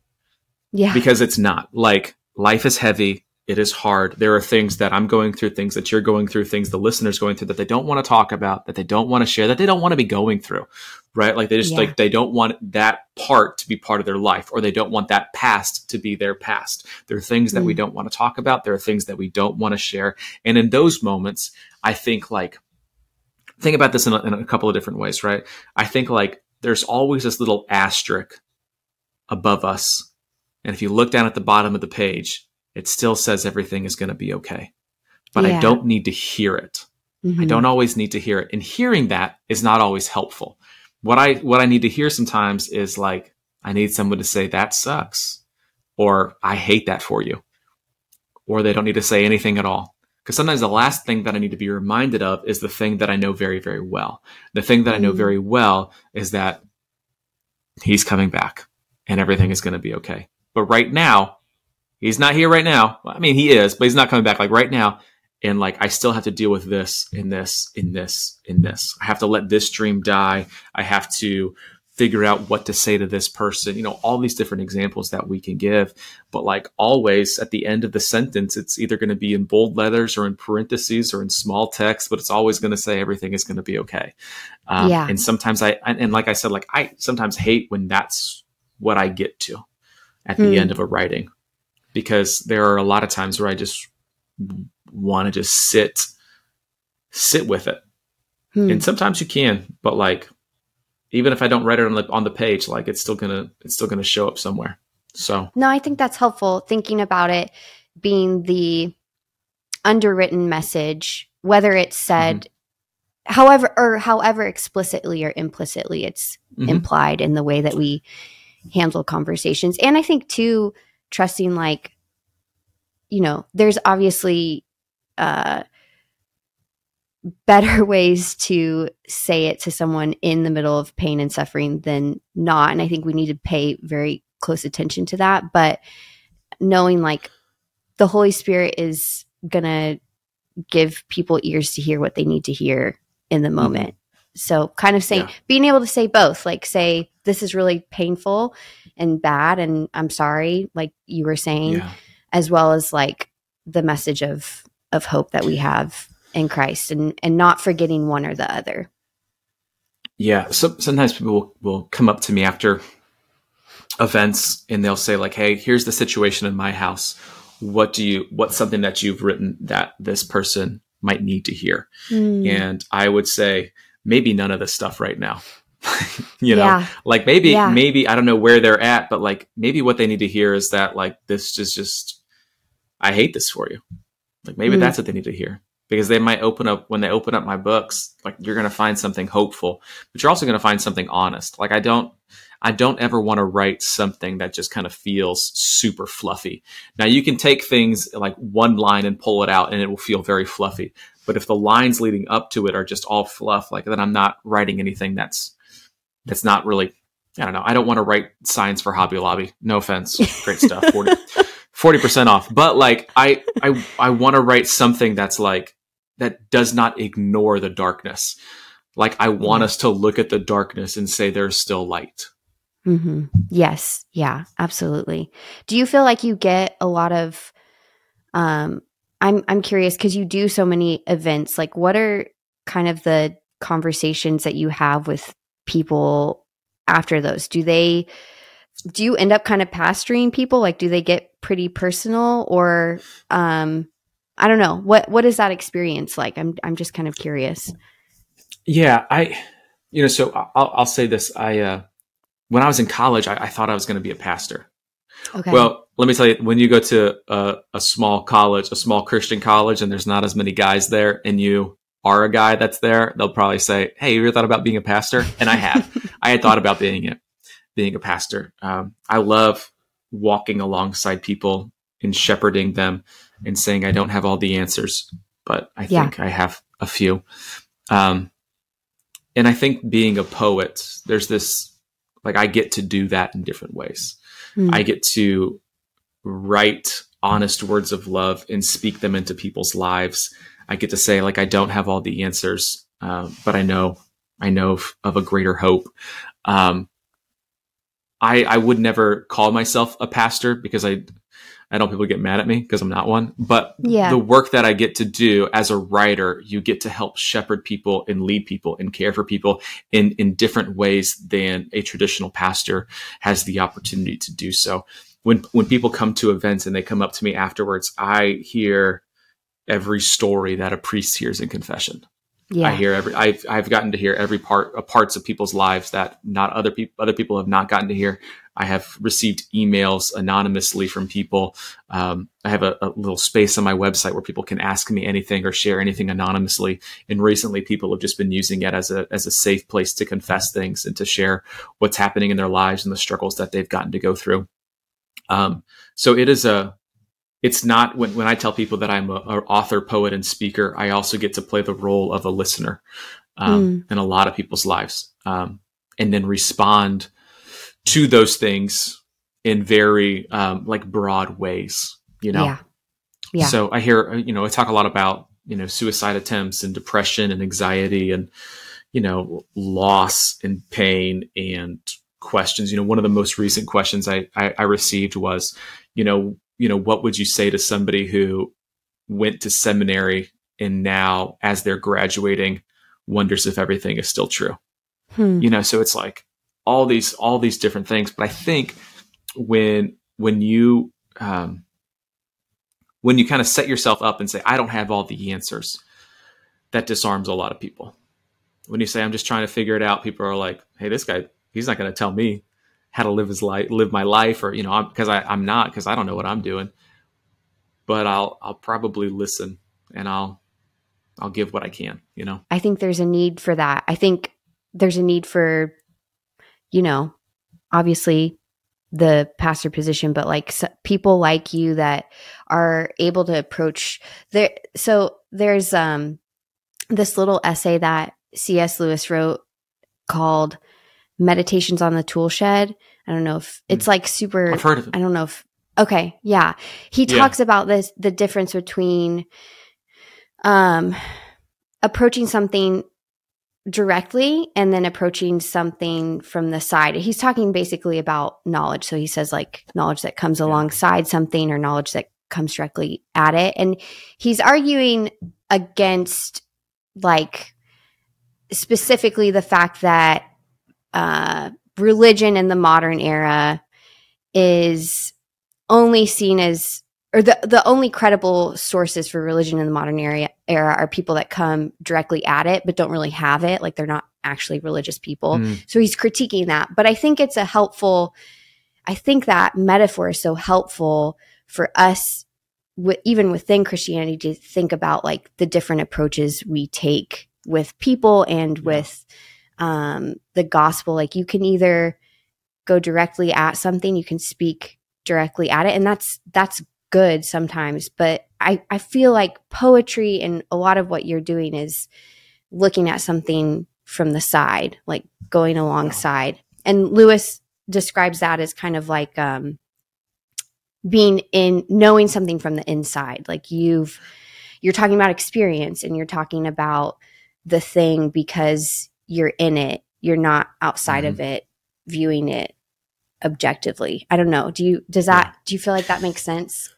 Yeah, because it's not like life is heavy. It is hard. There are things that I'm going through, things that you're going through, things the listeners going through that they don't want to talk about, that they don't want to share, that they don't want to be going through right? Like they just yeah. like they don't want that part to be part of their life or they don't want that past to be their past. There are things that mm. we don't want to talk about. There are things that we don't want to share. And in those moments, I think like think about this in a, in a couple of different ways, right? I think like there's always this little asterisk above us. And if you look down at the bottom of the page, it still says everything is going to be okay. But yeah. I don't need to hear it. Mm-hmm. I don't always need to hear it. And hearing that is not always helpful what I what I need to hear sometimes is like I need someone to say that sucks or I hate that for you. Or they don't need to say anything at all. Because sometimes the last thing that I need to be reminded of is the thing that I know very, very well. The thing that I know mm. very well is that he's coming back and everything is going to be okay. But right now, he's not here right now. I mean, he is, but he's not coming back. Like right now, and like I still have to deal with this in this in this in this. I have to let this dream die. I have to figure out what to say to this person. You know, all these different examples that we can give, but like always at the end of the sentence it's either going to be in bold letters or in parentheses or in small text, but it's always going to say everything is going to be okay. Um, yeah. and sometimes I and like I said like I sometimes hate when that's what I get to at the hmm. end of a writing because there are a lot of times where I just want to just sit sit with it. Hmm. And sometimes you can, but like even if I don't write it on the on the page, like it's still gonna it's still gonna show up somewhere. So no, I think that's helpful. Thinking about it being the underwritten message, whether it's said mm-hmm. however or however explicitly or implicitly it's mm-hmm. implied in the way that we handle conversations. And I think too, trusting like, you know, there's obviously uh, better ways to say it to someone in the middle of pain and suffering than not. And I think we need to pay very close attention to that. But knowing like the Holy Spirit is going to give people ears to hear what they need to hear in the mm-hmm. moment. So, kind of saying, yeah. being able to say both, like say, this is really painful and bad, and I'm sorry, like you were saying, yeah. as well as like the message of of hope that we have in Christ and and not forgetting one or the other. Yeah, so sometimes people will, will come up to me after events and they'll say like, "Hey, here's the situation in my house. What do you what's something that you've written that this person might need to hear?" Mm. And I would say maybe none of this stuff right now. you know, yeah. like maybe yeah. maybe I don't know where they're at, but like maybe what they need to hear is that like this is just I hate this for you. Like maybe mm. that's what they need to hear because they might open up when they open up my books like you're going to find something hopeful but you're also going to find something honest like i don't i don't ever want to write something that just kind of feels super fluffy now you can take things like one line and pull it out and it will feel very fluffy but if the lines leading up to it are just all fluff like then i'm not writing anything that's that's not really i don't know i don't want to write signs for hobby lobby no offense great stuff 40 percent off. But like I I I want to write something that's like that does not ignore the darkness. Like I want mm-hmm. us to look at the darkness and say there's still light. Mm-hmm. Yes. Yeah. Absolutely. Do you feel like you get a lot of? Um, I'm I'm curious because you do so many events. Like, what are kind of the conversations that you have with people after those? Do they? Do you end up kind of pastoring people? Like, do they get pretty personal, or um, I don't know what what is that experience like. I'm I'm just kind of curious. Yeah, I, you know, so I'll I'll say this. I uh, when I was in college, I, I thought I was going to be a pastor. Okay. Well, let me tell you, when you go to a, a small college, a small Christian college, and there's not as many guys there, and you are a guy that's there, they'll probably say, "Hey, you ever thought about being a pastor?" And I have. I had thought about being it, being a pastor. Um, I love walking alongside people and shepherding them and saying I don't have all the answers, but I think yeah. I have a few. Um, and I think being a poet, there's this like I get to do that in different ways. Mm. I get to write honest words of love and speak them into people's lives. I get to say like I don't have all the answers, uh, but I know I know of, of a greater hope. Um, I I would never call myself a pastor because I I don't people get mad at me because I'm not one, but yeah. the work that I get to do as a writer, you get to help shepherd people and lead people and care for people in, in different ways than a traditional pastor has the opportunity to do so. When, when people come to events and they come up to me afterwards, I hear every story that a priest hears in confession. Yeah. I hear every I've I've gotten to hear every part uh, parts of people's lives that not other people other people have not gotten to hear. I have received emails anonymously from people. Um, I have a, a, little space on my website where people can ask me anything or share anything anonymously. And recently, people have just been using it as a as a safe place to confess things and to share what's happening in their lives and the struggles that they've gotten to go through. Um, so it is a it's not when, when I tell people that I'm an author, poet, and speaker, I also get to play the role of a listener um, mm. in a lot of people's lives um, and then respond to those things in very um, like broad ways, you know? Yeah. yeah. So I hear, uh, you know, I talk a lot about, you know, suicide attempts and depression and anxiety and, you know, loss and pain and questions. You know, one of the most recent questions I, I, I received was, you know, you know, what would you say to somebody who went to seminary and now, as they're graduating, wonders if everything is still true? Hmm. You know, so it's like all these all these different things. But I think when when you um, when you kind of set yourself up and say, "I don't have all the answers," that disarms a lot of people. When you say, "I'm just trying to figure it out," people are like, "Hey, this guy, he's not going to tell me." how to live his life, live my life, or you know, because I, I'm not because I don't know what I'm doing. But I'll I'll probably listen and I'll I'll give what I can. You know, I think there's a need for that. I think there's a need for, you know, obviously the pastor position, but like people like you that are able to approach there. So there's um this little essay that C.S. Lewis wrote called Meditations on the Toolshed. I don't know if it's like super. I've heard of it. I don't know if. Okay, yeah. He Yeah. talks about this the difference between um approaching something directly and then approaching something from the side. He's talking basically about knowledge. So he says like knowledge that comes alongside something or knowledge that comes directly at it. And he's arguing against like specifically the fact that uh, religion in the modern era is only seen as or the, the only credible sources for religion in the modern era, era are people that come directly at it but don't really have it like they're not actually religious people Mm. so he's critiquing that but i think it's a helpful i think that metaphor is so helpful for us wi- even within christianity to think about like the different approaches we take with people and Yeah. with um, the gospel like you can either go directly at something you can speak directly at it and that's that's good sometimes but i i feel like poetry and a lot of what you're doing is looking at something from the side like going alongside. And lewis describes that as kind of like um being in knowing something from the inside. Like you've you're talking about experience and you're talking about the thing because you're in it. You're not outside of it viewing it objectively. I don't know. Do you does that do you feel like that makes sense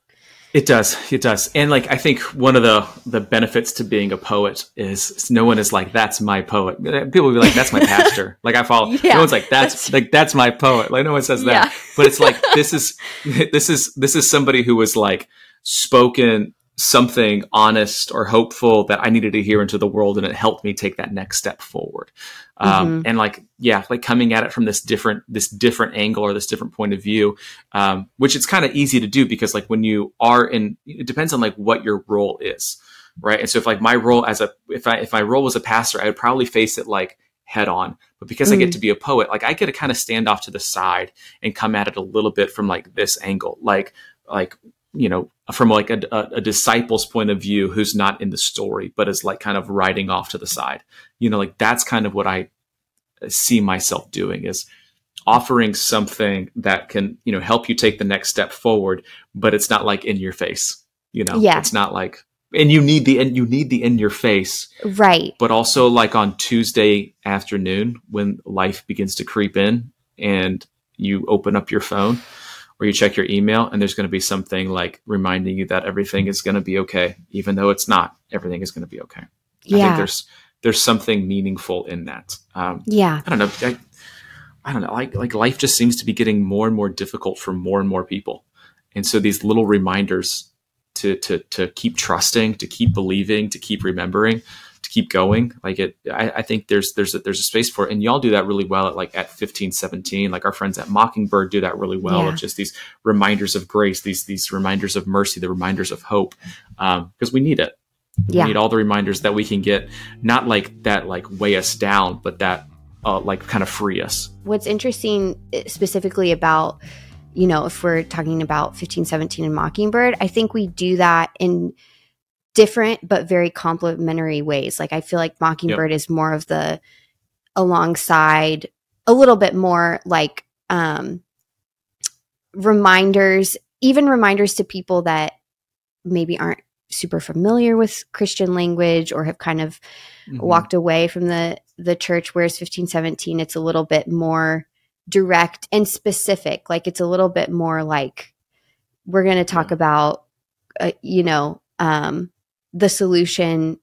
It does. It does. And like I think one of the the benefits to being a poet is no one is like that's my poet. Eh, people will be like that's my pastor. like I follow. Yeah, no one's like that's, that's- like that's my poet. Like no one says that. Yeah. But it's like this is this is this is somebody who was like spoken something honest or hopeful that I needed to hear into the world and it helped me take that next step forward. Um, and like, yeah, like coming at it from this different, this different angle or this different point of view, um, which it's kind of easy to do because like when you are in, it depends on like what your role is. Right. And so if like my role as a, if I, if my role was a pastor, I would probably face it like head on, but because I Mm. get to be a poet, like I get to kind of stand off to the side and come at it a little bit from like this angle, like, like, you know, from like a, a, a disciple's point of view who's not in the story, but is like kind of riding off to the side. You know, like that's kind of what I see myself doing is offering something that can, you know, help you take the next step forward, but it's not like in your face. You know, Yeah. it's not like, and you need the, and you need the in your face, right but also like on Tuesday afternoon when life begins to creep in and you open up your phone or you check your email and there's going to be something like reminding you that everything is going to be okay, even though it's not, everything is going to be okay. I think there's, there's something meaningful in that. Um, yeah I don't know. I, I don't know. Like, like life just seems to be getting more and more difficult for more and more people. And so these little reminders to, to, to keep trusting, to keep believing, to keep remembering, keep going. Like it, I, I think there's, there's a, there's a space for it. And y'all do that really well at like at 15, 17, like our friends at Mockingbird do that really well Yeah. of just these reminders of grace, these, these reminders of mercy, the reminders of hope. Um, cause we need it. Yeah. We need all the reminders that we can get, not like that, like weigh us down, but that, uh, like kind of free us. what's interesting eh, specifically about you know if we're talking about 15 17 and mockingbird i think we do that in different but very complementary ways like i feel like mockingbird is more of the alongside a little bit more like um reminders even reminders to people that maybe aren't super familiar with christian language or have kind of Mm-hmm. walked away from the the church whereas 1517 it's a little bit more direct and specific like it's a little bit more like we're going to talk Yeah. about uh, you know um the solution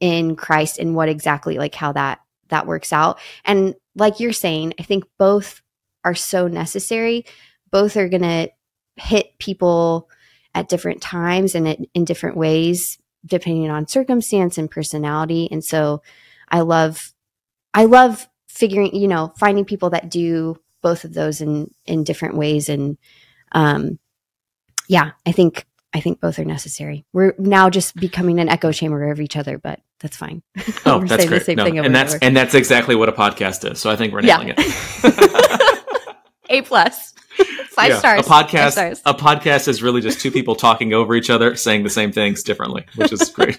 in Christ and what exactly like how that that works out. And like you're saying i think both are so necessary. Both are going to hit people at different times and in, in different ways depending on circumstance and personality. And so i love i love figuring you know finding people that do both of those in in different ways. And um yeah i think i think both are necessary we're now just becoming an echo chamber of each other but that's fine Oh, We're that's saying the great. same No, thing over and that's and over. and that's exactly what a podcast is. So I think we're Yeah. nailing it. a plus five Yeah, stars A Five podcast. stars. A podcast is really just two people talking over each other, saying the same things differently, which is great.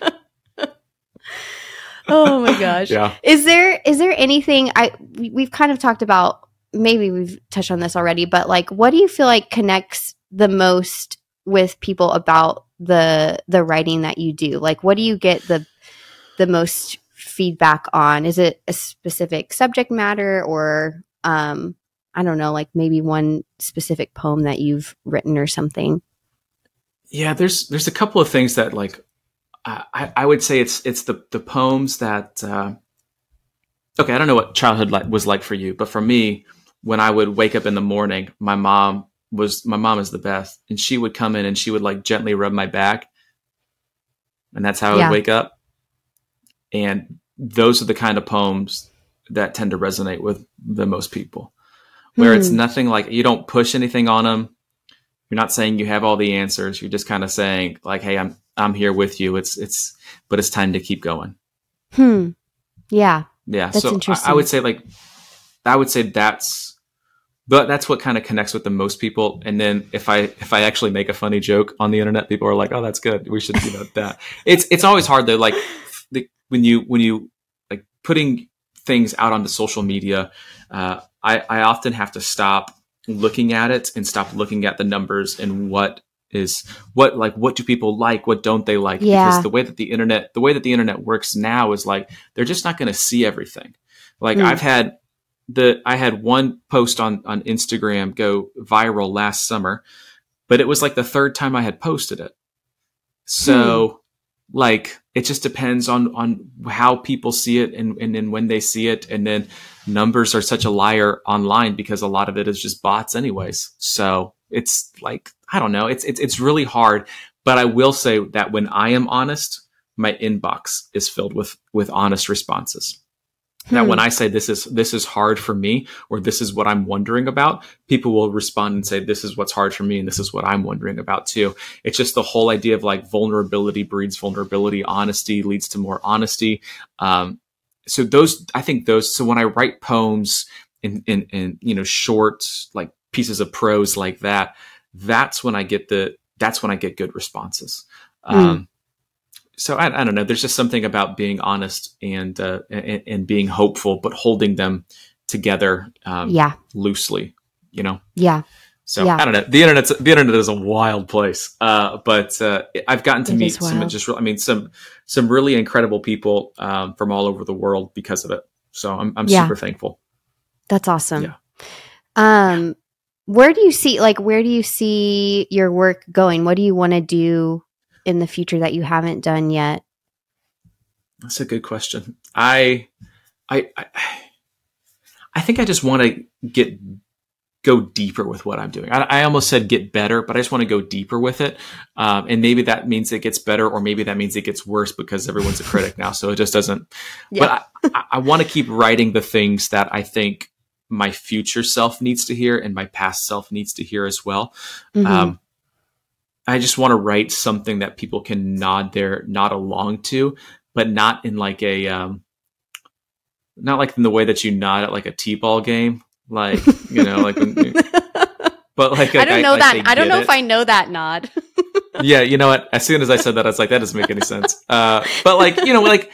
oh my gosh. Yeah. Is there is there anything I we, we've kind of talked about maybe we've touched on this already, but like what do you feel like connects the most with people about the the writing that you do? Like what do you get the the most feedback on? Is it a specific subject matter or um I don't know, like maybe one specific poem that you've written or something? Yeah, there's there's a couple of things that like I, I would say it's it's the the poems that uh, okay I don't know what childhood like, was like for you but for me when I would wake up in the morning my mom was my mom is the best. And she would come in and she would like gently rub my back. And that's how I Yeah. would wake up. And those are the kind of poems that tend to resonate with the most people. Where it's Hmm. nothing like you don't push anything on them you're not saying you have all the answers. You're just kind of saying like hey i'm i'm here with you. It's it's but it's time to keep going. Hmm. Yeah. yeah. That's so I, I would say like i would say that's but that's what kind of connects with the most people. And then if i if i actually make a funny joke on the internet people are like oh that's good. We should do that. That it's it's always hard though like the, when you when you like putting things out onto social media uh, I, I often have to stop looking at it and stop looking at the numbers and what is what like what do people like? What don't they like? Yeah. because the way that the internet the way that the internet works now is like they're just not going to see everything. Like Mm. i've had the i had one post on on instagram go viral last summer but it was like the third time i had posted it. So hmm. like it just depends on on how people see it and and then when they see it. And then numbers are such a liar online because a lot of it is just bots anyways. So it's like i don't know. It's it's it's really hard. But i will say that when i am honest my inbox is filled with with honest responses that Hmm. when I say this is this is hard for me or this is what I'm wondering about, people will respond and say this is what's hard for me and this is what I'm wondering about too. It's just the whole idea of like vulnerability breeds vulnerability, honesty leads to more honesty. Um, so those, I think those. So when I write poems in in, in you know short like pieces of prose like that, that's when I get the that's when I get good responses. Um, so I, I don't know. There's just something about being honest and, uh, and and being hopeful, but holding them together um, yeah. loosely. You know. Yeah. So Yeah. I don't know. The internet's the internet is a wild place, uh, but uh, I've gotten to It meet some just. I mean, some some really incredible people um, from all over the world because of it. So I'm I'm Yeah. super thankful. That's awesome. Yeah. Um, where do you see like where do you see your work going? What do you want to do in the future that you haven't done yet? That's a good question. I, I, I, I think I just want to get go deeper with what I'm doing. I, I almost said get better, but I just want to go deeper with it. Um, and maybe that means it gets better, or maybe that means it gets worse because everyone's a critic now. So it just doesn't. But I, I, want to keep writing the things that I think my future self needs to hear and my past self needs to hear as well. Mhm. Um, I just want to write something that people can nod their nod along to, but not in like a um, not like in the way that you nod at like a t-ball game, like you know, like. when- but like, I don't know like that. I don't know it. if I know that nod. yeah, you know what? As soon as I said that, I was like, that doesn't make any sense. Uh, but like, you know, like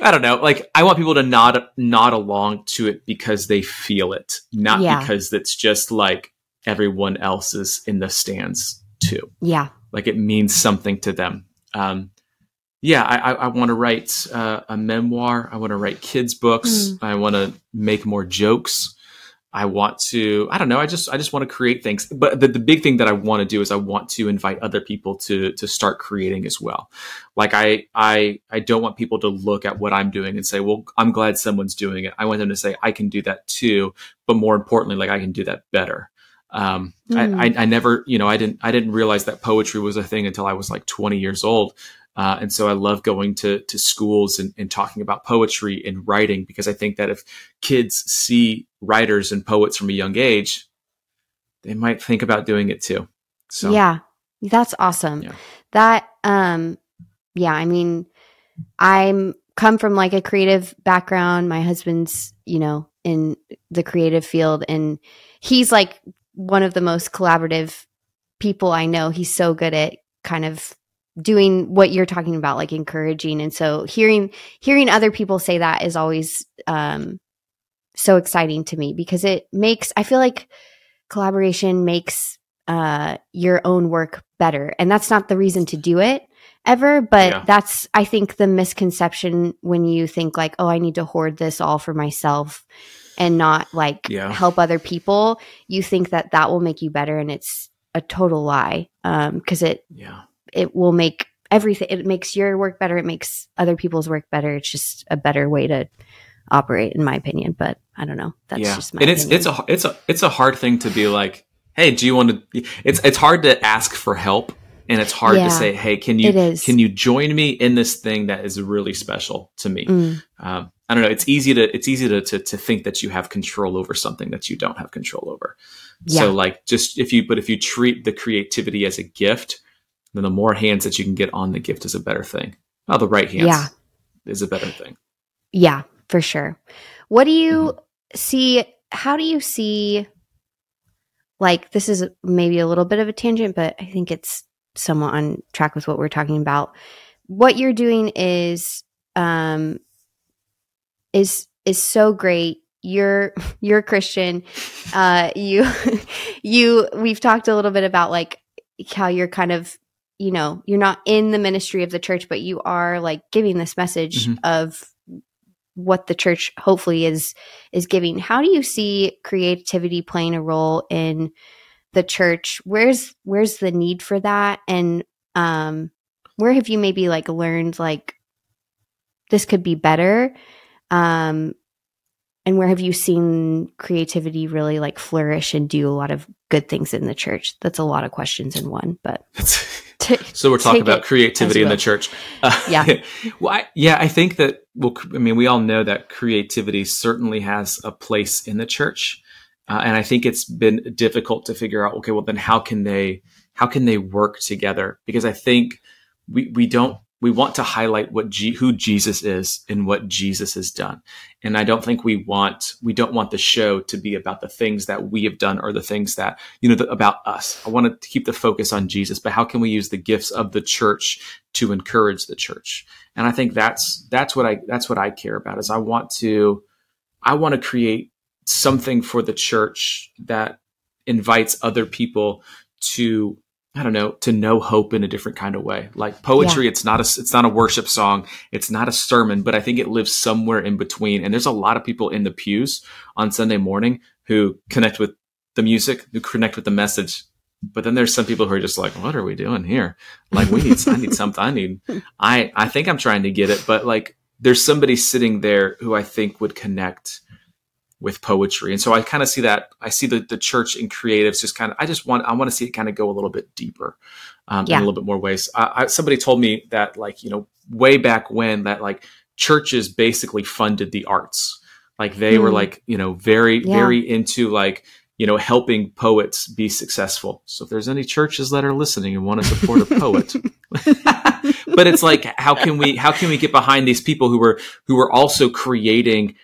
I don't know. Like I want people to nod nod along to it because they feel it, not Yeah. because it's just like everyone else is in the stands yeah. Like it means something to them. Um, yeah, I, I, I want to write uh, a memoir. I want to write kids books. I want to make more jokes. I want to. I don't know. I just I just want to create things. But the, the big thing that I want to do is I want to invite other people to to start creating as well. Like I I I don't want people to look at what I'm doing and say, well, I'm glad someone's doing it. I want them to say I can do that too. But more importantly, like I can do that better. Um, Mm. I, I I never you know I didn't I didn't realize that poetry was a thing until I was like 20 years old. Uh, and so I love going to to schools and, and talking about poetry and writing because I think that if kids see writers and poets from a young age, they might think about doing it too. So Yeah. That's awesome. Yeah. That um yeah, I mean I'm come from like a creative background. My husband's, you know, in the creative field and he's like one of the most collaborative people I know. He's so good at kind of doing what you're talking about like encouraging and so hearing hearing other people say that is always um so exciting to me because it makes i feel like collaboration makes uh your own work better and that's not the reason to do it ever but Yeah. that's i think the misconception when you think like oh i need to hoard this all for myself and not like Yeah. help other people you think that that will make you better and it's a total lie um because it Yeah. it will make everything it makes your work better it makes other people's work better it's just a better way to operate in my opinion but i don't know that's yeah. just my and it's opinion. it's a it's a it's a hard thing to be like, hey, do you want to? It's it's hard to ask for help, and it's hard Yeah. to say, hey, can you can you join me in this thing that is really special to me? Mm, Um, I don't know. It's easy to it's easy to, to to think that you have control over something that you don't have control over. Yeah. So like just if you but if you treat the creativity as a gift, then the more hands that you can get on the gift is a better thing. Oh, the right hands Yeah. is a better thing. yeah for sure what do you Mm-hmm. see how do you see like this is maybe a little bit of a tangent but i think it's somewhat on track with what we're talking about. What you're doing is um is is so great. You're you're christian. Uh you you we've talked a little bit about like how you're kind of you know you're not in the ministry of the church but you are like giving this message Mhm. of what the church hopefully is is giving. How do you see creativity playing a role in the church where's where's the need for that and um where have you maybe like learned like this could be better um and where have you seen creativity really like flourish and do a lot of good things in the church that's a lot of questions in one but t- So we're talking about creativity in the church. Uh, Yeah. well, I, yeah, I think that. Well, i mean, we all know that creativity certainly has a place in the church, uh, and I think it's been difficult to figure out. Okay, well, then how can they how can they work together? Because I think we we don't we want to highlight what G, who Jesus is and what Jesus has done, and I don't think we want we don't want the show to be about the things that we have done or the things that you know the, about us. I want to keep the focus on Jesus, but how can we use the gifts of the church to encourage the church? And I think that's that's what I that's what I care about. Is I want to I want to create something for the church that invites other people to I don't know to know hope in a different kind of way. Like poetry, it's not a it's not a worship song, it's not a sermon, but I think it lives somewhere in between. And there's a lot of people in the pews on Sunday morning who connect with the music, who connect with the message. But then there's some people who are just like, "What are we doing here? Like, we need, I need something. I need, I, I think I'm trying to get it, but like, there's somebody sitting there who I think would connect with poetry. And so I kind of see that. I see the, the church and creatives just kind of, I just want, I want to see it kind of go a little bit deeper um, in a little bit more ways. I, I, somebody told me that, like, you know, way back when that, like, churches basically funded the arts. Like, they were Hmm. like, you know, very, Yeah. very into like, you know, helping poets be successful. So if there's any churches that are listening and want to support a poet, but it's like, how can we, how can we get behind these people who were, who were also creating,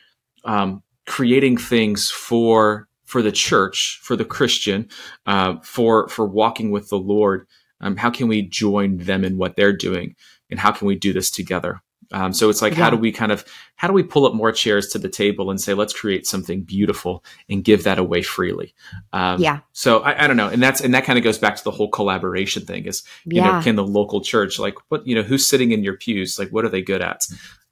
um, creating things for, for the church, for the Christian, uh, for, for walking with the Lord? Um, how can we join them in what they're doing? And how can we do this together? Um, so it's like, how do we kind of, how do we pull up more chairs to the table and say, let's create something beautiful and give that away freely? Um, yeah so I, I don't know, and that's and that kind of goes back to the whole collaboration thing. Is you yeah know, can the local church like what you know who's sitting in your pews? Like what are they good at?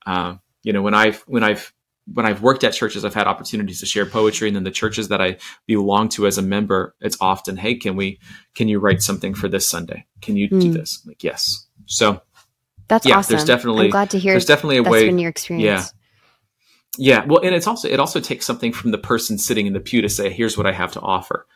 Um, you know, when I've when I've when I've worked at churches, I've had opportunities to share poetry, and then the churches that I belong to as a member, it's often, hey, can we can you write something for this Sunday? Can you do Hmm. this? I'm like yes. So that's yeah, awesome there's definitely- i'm glad to hear there's definitely a that's way. been your experience yeah, well, and it's also it also takes something from the person sitting in the pew to say, here's what I have to offer.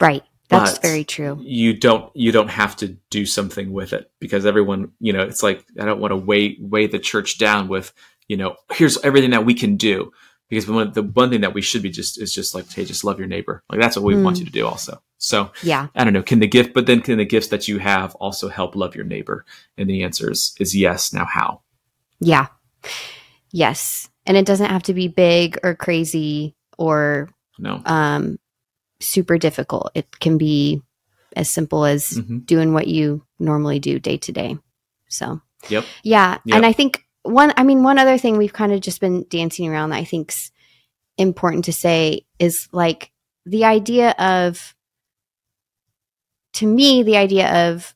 right that's But very true you don't you don't have to do something with it because everyone you know it's like i don't want to weigh weigh the church down with you know here's everything that we can do because one, the one thing that we should be just is just like hey just love your neighbor like that's what we want Mm. you to do also so yeah i don't know can the gift but then can the gifts that you have also help love your neighbor and the answer is is yes now how Yeah. Yes. And it doesn't have to be big or crazy or no um super difficult. It can be as simple as hmm doing what you normally do day to day. So, Yep. yeah. Yep. And I think one, I mean, one other thing we've kind of just been dancing around that I think's important to say is like the idea of, to me, the idea of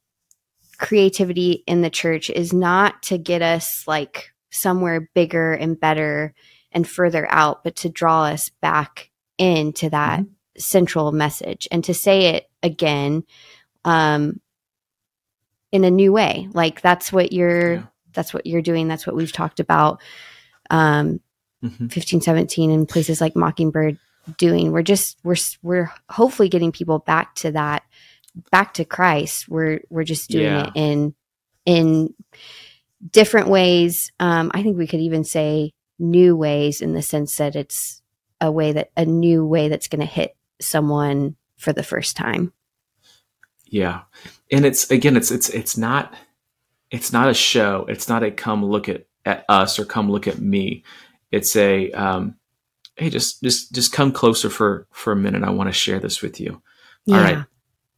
creativity in the church is not to get us like somewhere bigger and better and further out, but to draw us back into that central message and to say it again um in a new way like that's what you're Yeah. That's what you're doing. That's what we've talked about um hmm 15 17 and places like mockingbird doing. We're just we're we're hopefully getting people back to that back to christ. We're we're just doing Yeah. it in in different ways. Um i think we could even say new ways in the sense that it's a way that a new way that's going to hit someone for the first time. Yeah. And it's again it's it's it's not it's not a show. It's not a come look at at us or come look at me. It's a um hey just just just come closer for for a minute. I want to share this with you. All right.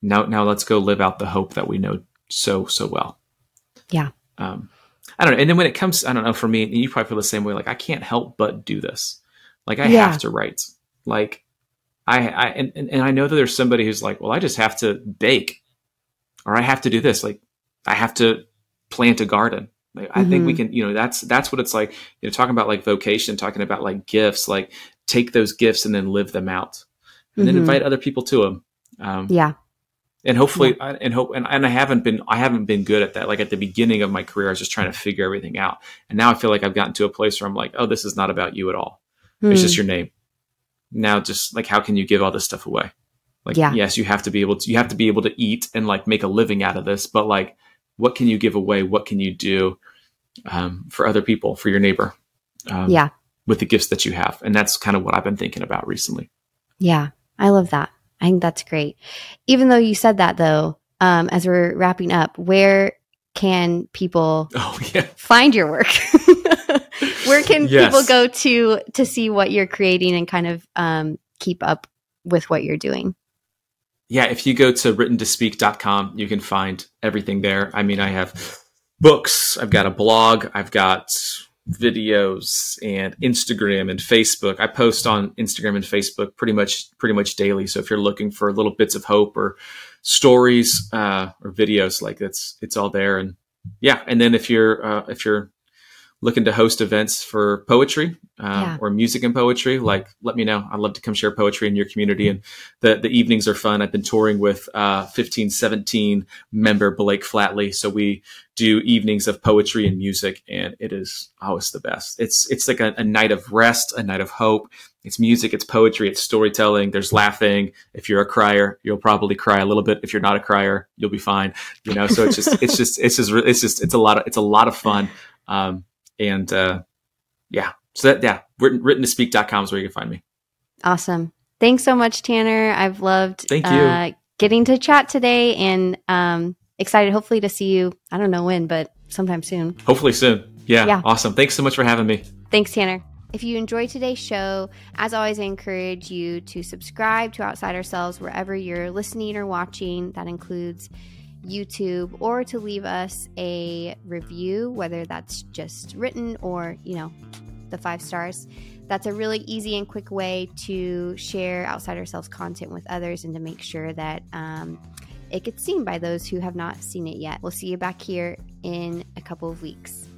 Now now let's go live out the hope that we know so so well. Yeah. Um I don't know. And then when it comes I don't know for me, and you probably feel the same way like I can't help but do this. Like I Yeah. have to write. Like I, I and and I know that there's somebody who's like, well, I just have to bake, or I have to do this. Like I have to plant a garden. Like, I think we Mhm. can, you know, that's that's what it's like. You know, talking about like vocation, talking about like gifts. Like take those gifts and then live them out, and then Mhm. invite other people to them. Um, yeah and hopefully, I, and hope, and, and I haven't been, I haven't been good at that. Like at the beginning of my career, I was just trying to figure everything out, and now I feel like I've gotten to a place where I'm like, oh, this is not about you at all it's Hmm. just your name now just like how can you give all this stuff away like Yeah. yes you have to be able to you have to be able to eat and like make a living out of this but like what can you give away what can you do um, for other people for your neighbor um, yeah with the gifts that you have and that's kind of what i've been thinking about recently Yeah, I love that. I think that's great. Even though you said that, though, um, as we're wrapping up, where can people oh yeah find your work? where can Yes. people go to to see what you're creating and kind of um, keep up with what you're doing? Yeah if you go to writtentospeak.com you can find everything there. I mean i have books i've got a blog i've got videos and instagram and facebook. I post on instagram and facebook pretty much pretty much daily. So if you're looking for little bits of hope or stories uh, or videos like it's it's all there. And yeah and then if you're uh, if you're looking to host events for poetry uh, Yeah. or music and poetry like let me know i'd love to come share poetry in your community and the the evenings are fun. I've been touring with uh, 1517 member Blake Flattley, so we do evenings of poetry and music, and it is always the best. It's it's like a, a night of rest, a night of hope. It's music, it's poetry, it's storytelling. There's laughing. If you're a crier, you'll probably cry a little bit. If you're not a crier, you'll be fine. You know, so it's just it's just it's just it's just it's a lot of it's a lot of fun. Um, and uh, yeah, so that yeah, written written to speak.com is where you can find me. Awesome. Thanks so much, Tanner. I've loved Thank you. Uh, getting to chat today and um, excited, hopefully, to see you. I don't know when, but sometime soon. Hopefully soon. Yeah, Yeah. awesome. Thanks so much for having me. Thanks, Tanner. If you enjoyed today's show, as always, I encourage you to subscribe to Outside Ourselves wherever you're listening or watching. That includes YouTube, or to leave us a review, whether that's just written or, you know, the five stars. That's a really easy and quick way to share Outside Ourselves content with others and to make sure that um, it gets seen by those who have not seen it yet. We'll see you back here in a couple of weeks.